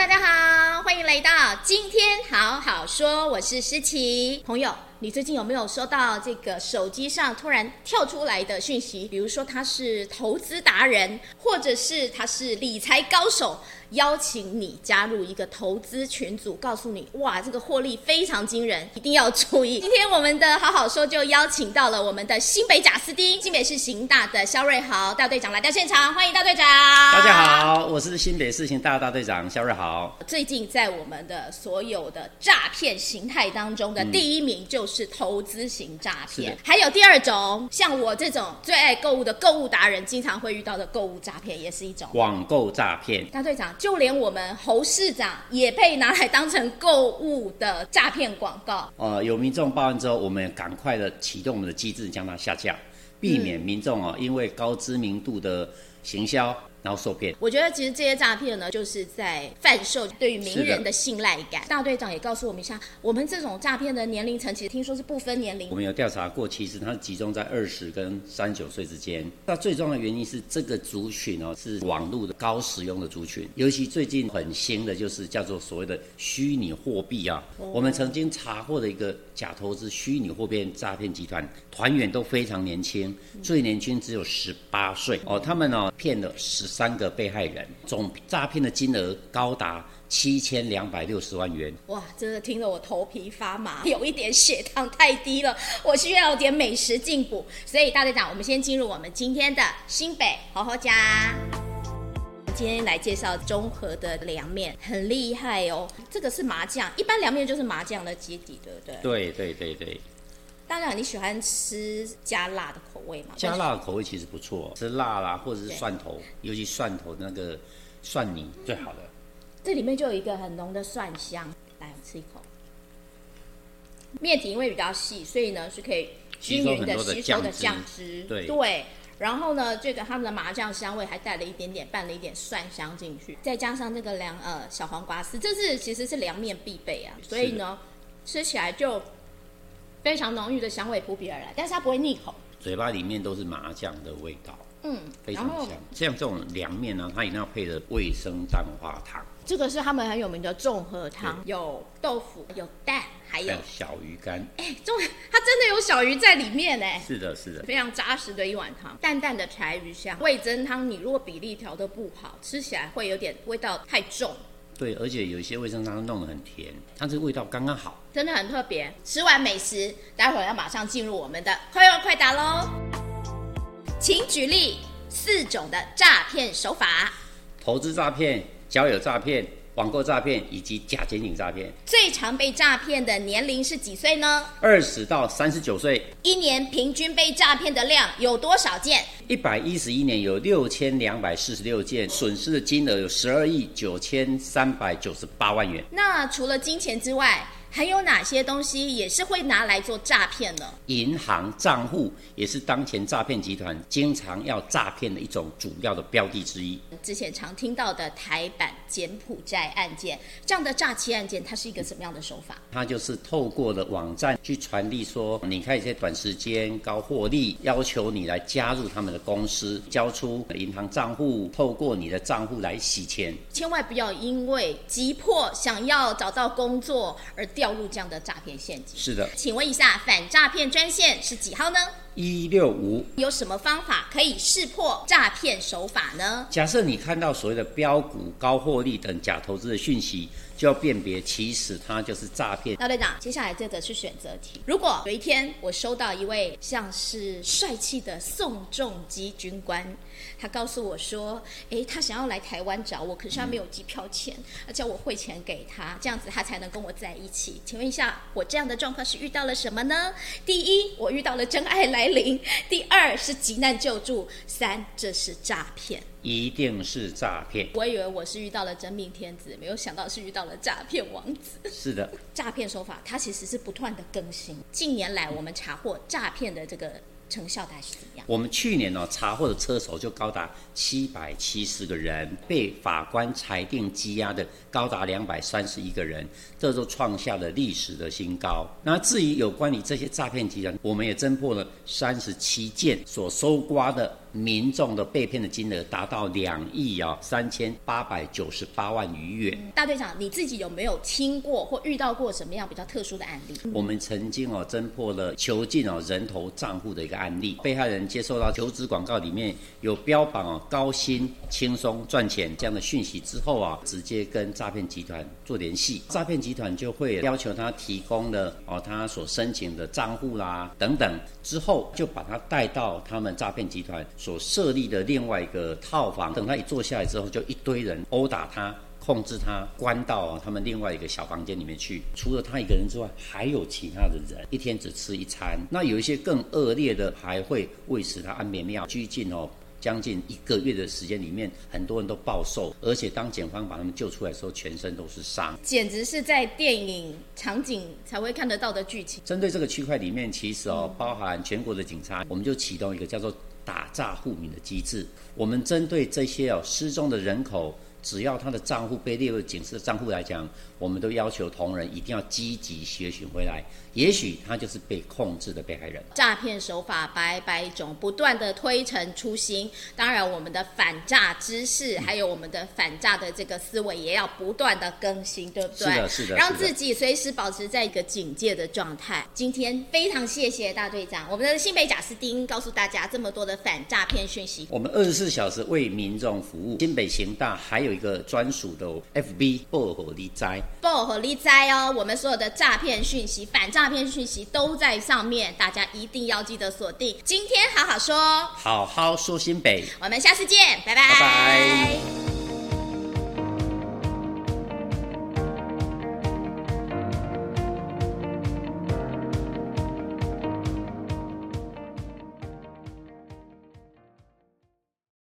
大家好，欢迎来到今天好好说，我是诗琪。朋友，你最近有没有收到这个手机上突然跳出来的讯息？比如说他是投资达人，或者是他是理财高手？邀请你加入一个投资群组，告诉你哇，这个获利非常惊人，一定要注意。今天我们的好好说就邀请到了我们的新北贾斯汀新北市刑大的肖瑞豪大队长来到现场，欢迎大队长。大家好，我是新北市刑大大队长肖瑞豪。最近在我们的所有的诈骗形态当中的第一名就是投资型诈骗，嗯、还有第二种，像我这种最爱购物的购物达人，经常会遇到的购物诈骗也是一种网购诈骗。大队长。就连我们侯市长也被拿来当成购物的诈骗广告。呃，有民众报案之后，我们赶快的启动我们的机制，将它下架，避免民众哦、嗯、因为高知名度的行销。然后受骗，我觉得其实这些诈骗呢，就是在贩售对于名人的信赖感。大队长也告诉我们一下，我们这种诈骗的年龄层其实听说是不分年龄。我们有调查过，其实它集中在二十跟三十九岁之间。那最重要的原因是这个族群哦，是网络的高使用的族群，尤其最近很新的就是叫做所谓的虚拟货币啊。哦、我们曾经查获的一个假投资虚拟货币诈骗集团，团员都非常年轻，最年轻只有十八岁哦，他们呢骗了十。三个被害人，总诈骗的金额高达七千两百六十万元。哇，真的听得我头皮发麻，有一点血糖太低了，我需要有点美食进补。所以大队长，我们先进入我们今天的新北好好家。今天来介绍中和的凉面，很厉害哦。这个是麻酱，一般凉面就是麻酱的基底，对不对？对对对对。大队长，你喜欢吃加辣的口味吗？加辣的口味其实不错，吃辣啦，或者是蒜头，尤其蒜头那个蒜泥最好的。这里面就有一个很浓的蒜香，来我吃一口。面体因为比较细，所以呢是可以均匀的吸收的酱汁。对对，然后呢，这个他们的麻酱香味还带了一点点，拌了一点蒜香进去，再加上这个凉呃小黄瓜丝，这是其实是凉面必备啊。所以呢，吃起来就。非常浓郁的香味扑鼻而来，但是它不会腻口，嘴巴里面都是麻酱的味道，嗯，非常香。像这种凉面呢，它一定要配的味生蛋花汤。这个是他们很有名的综合汤，有豆腐，有蛋，还有，小鱼干。哎，重它真的有小鱼在里面哎。是的，是的，非常扎实的一碗汤，淡淡的柴鱼香。味增汤你如果比例调的不好，吃起来会有点味道太重。对，而且有一些味噌汤弄得很甜，它这个味道刚刚好，真的很特别。吃完美食，待会儿要马上进入我们的快问快答喽。请举例四种的诈骗手法：投资诈骗、交友诈骗。网购诈骗以及假捡警诈骗，最常被诈骗的年龄是几岁呢？二十到三十九岁。一年平均被诈骗的量有多少件？一百一十一年有六千两百四十六件，损失的金额有十二亿九千三百九十八万元。那除了金钱之外，还有哪些东西也是会拿来做诈骗呢？银行账户也是当前诈骗集团经常要诈骗的一种主要的标的之一。之前常听到的台版柬埔寨案件，这样的诈欺案件，它是一个什么样的手法？它就是透过了网站去传递说，你看一些短时间高获利，要求你来加入他们的公司，交出银行账户，透过你的账户来洗钱。千万不要因为急迫想要找到工作而。掉入这样的诈骗陷阱。是的，请问一下，反诈骗专线是几号呢？一六五。有什么方法可以识破诈骗手法呢？假设你看到所谓的标股、高获利等假投资的讯息，就要辨别，其实它就是诈骗。大队长，接下来这个是选择题。如果有一天我收到一位像是帅气的宋仲基军官，他告诉我说：“诶，他想要来台湾找我，可是他没有机票钱，而叫我汇钱给他，这样子他才能跟我在一起。”请问一下，我这样的状况是遇到了什么呢？第一，我遇到了真爱来临；第二是急难救助；三，这是诈骗。一定是诈骗。我以为我是遇到了真命天子，没有想到是遇到了诈骗王子。是的，诈骗手法它其实是不断的更新。近年来，我们查获诈骗的这个。成效大概是怎么样？我们去年呢、查获的车手就高达七百七十个人，被法官裁定羁押的高达两百三十一个人，这都创下了历史的新高。那至于有关于这些诈骗集团，我们也侦破了三十七件所搜刮的民众的被骗的金额达到两亿啊三千八百九十八万余元。大队长，你自己有没有听过或遇到过什么样比较特殊的案例？我们曾经哦侦破了囚禁哦人头账户的一个案例，被害人接受到求职广告里面有标榜哦高薪、轻松赚钱这样的讯息之后啊，直接跟诈骗集团做联系，诈骗集团就会要求他提供了哦他所申请的账户啦等等，之后就把他带到他们诈骗集团所设立的另外一个套房，等他一坐下来之后，就一堆人殴打他。控制他关到他们另外一个小房间里面去，除了他一个人之外，还有其他的人，一天只吃一餐。那有一些更恶劣的，还会喂食他安眠药，拘禁哦，将近一个月的时间里面，很多人都暴瘦，而且当警方把他们救出来的时候，全身都是伤，简直是在电影场景才会看得到的剧情。针对这个区块里面，其实哦，包含全国的警察，我们就启动一个叫做打诈护民的机制，我们针对这些哦失踪的人口。只要他的账户被列为警示的账户来讲，我们都要求同仁一定要积极协寻回来。也许他就是被控制的被害人。诈骗手法百百种，不断的推陈出新。当然，我们的反诈知识，还有我们的反诈的这个思维，也要不断的更新，对不对？是的，是的。让自己随时保持在一个警戒的状态。今天非常谢谢大队长，我们的新北贾斯汀告诉大家这么多的反诈骗讯息。我们二十四小时为民众服务。新北刑大还有一个专属的 FB 薄荷利灾，薄荷利灾哦，我们所有的诈骗讯息、反诈骗讯息都在上面，大家一定要记得锁定。今天好好说，好好说新北，我们下次见，拜拜。拜拜。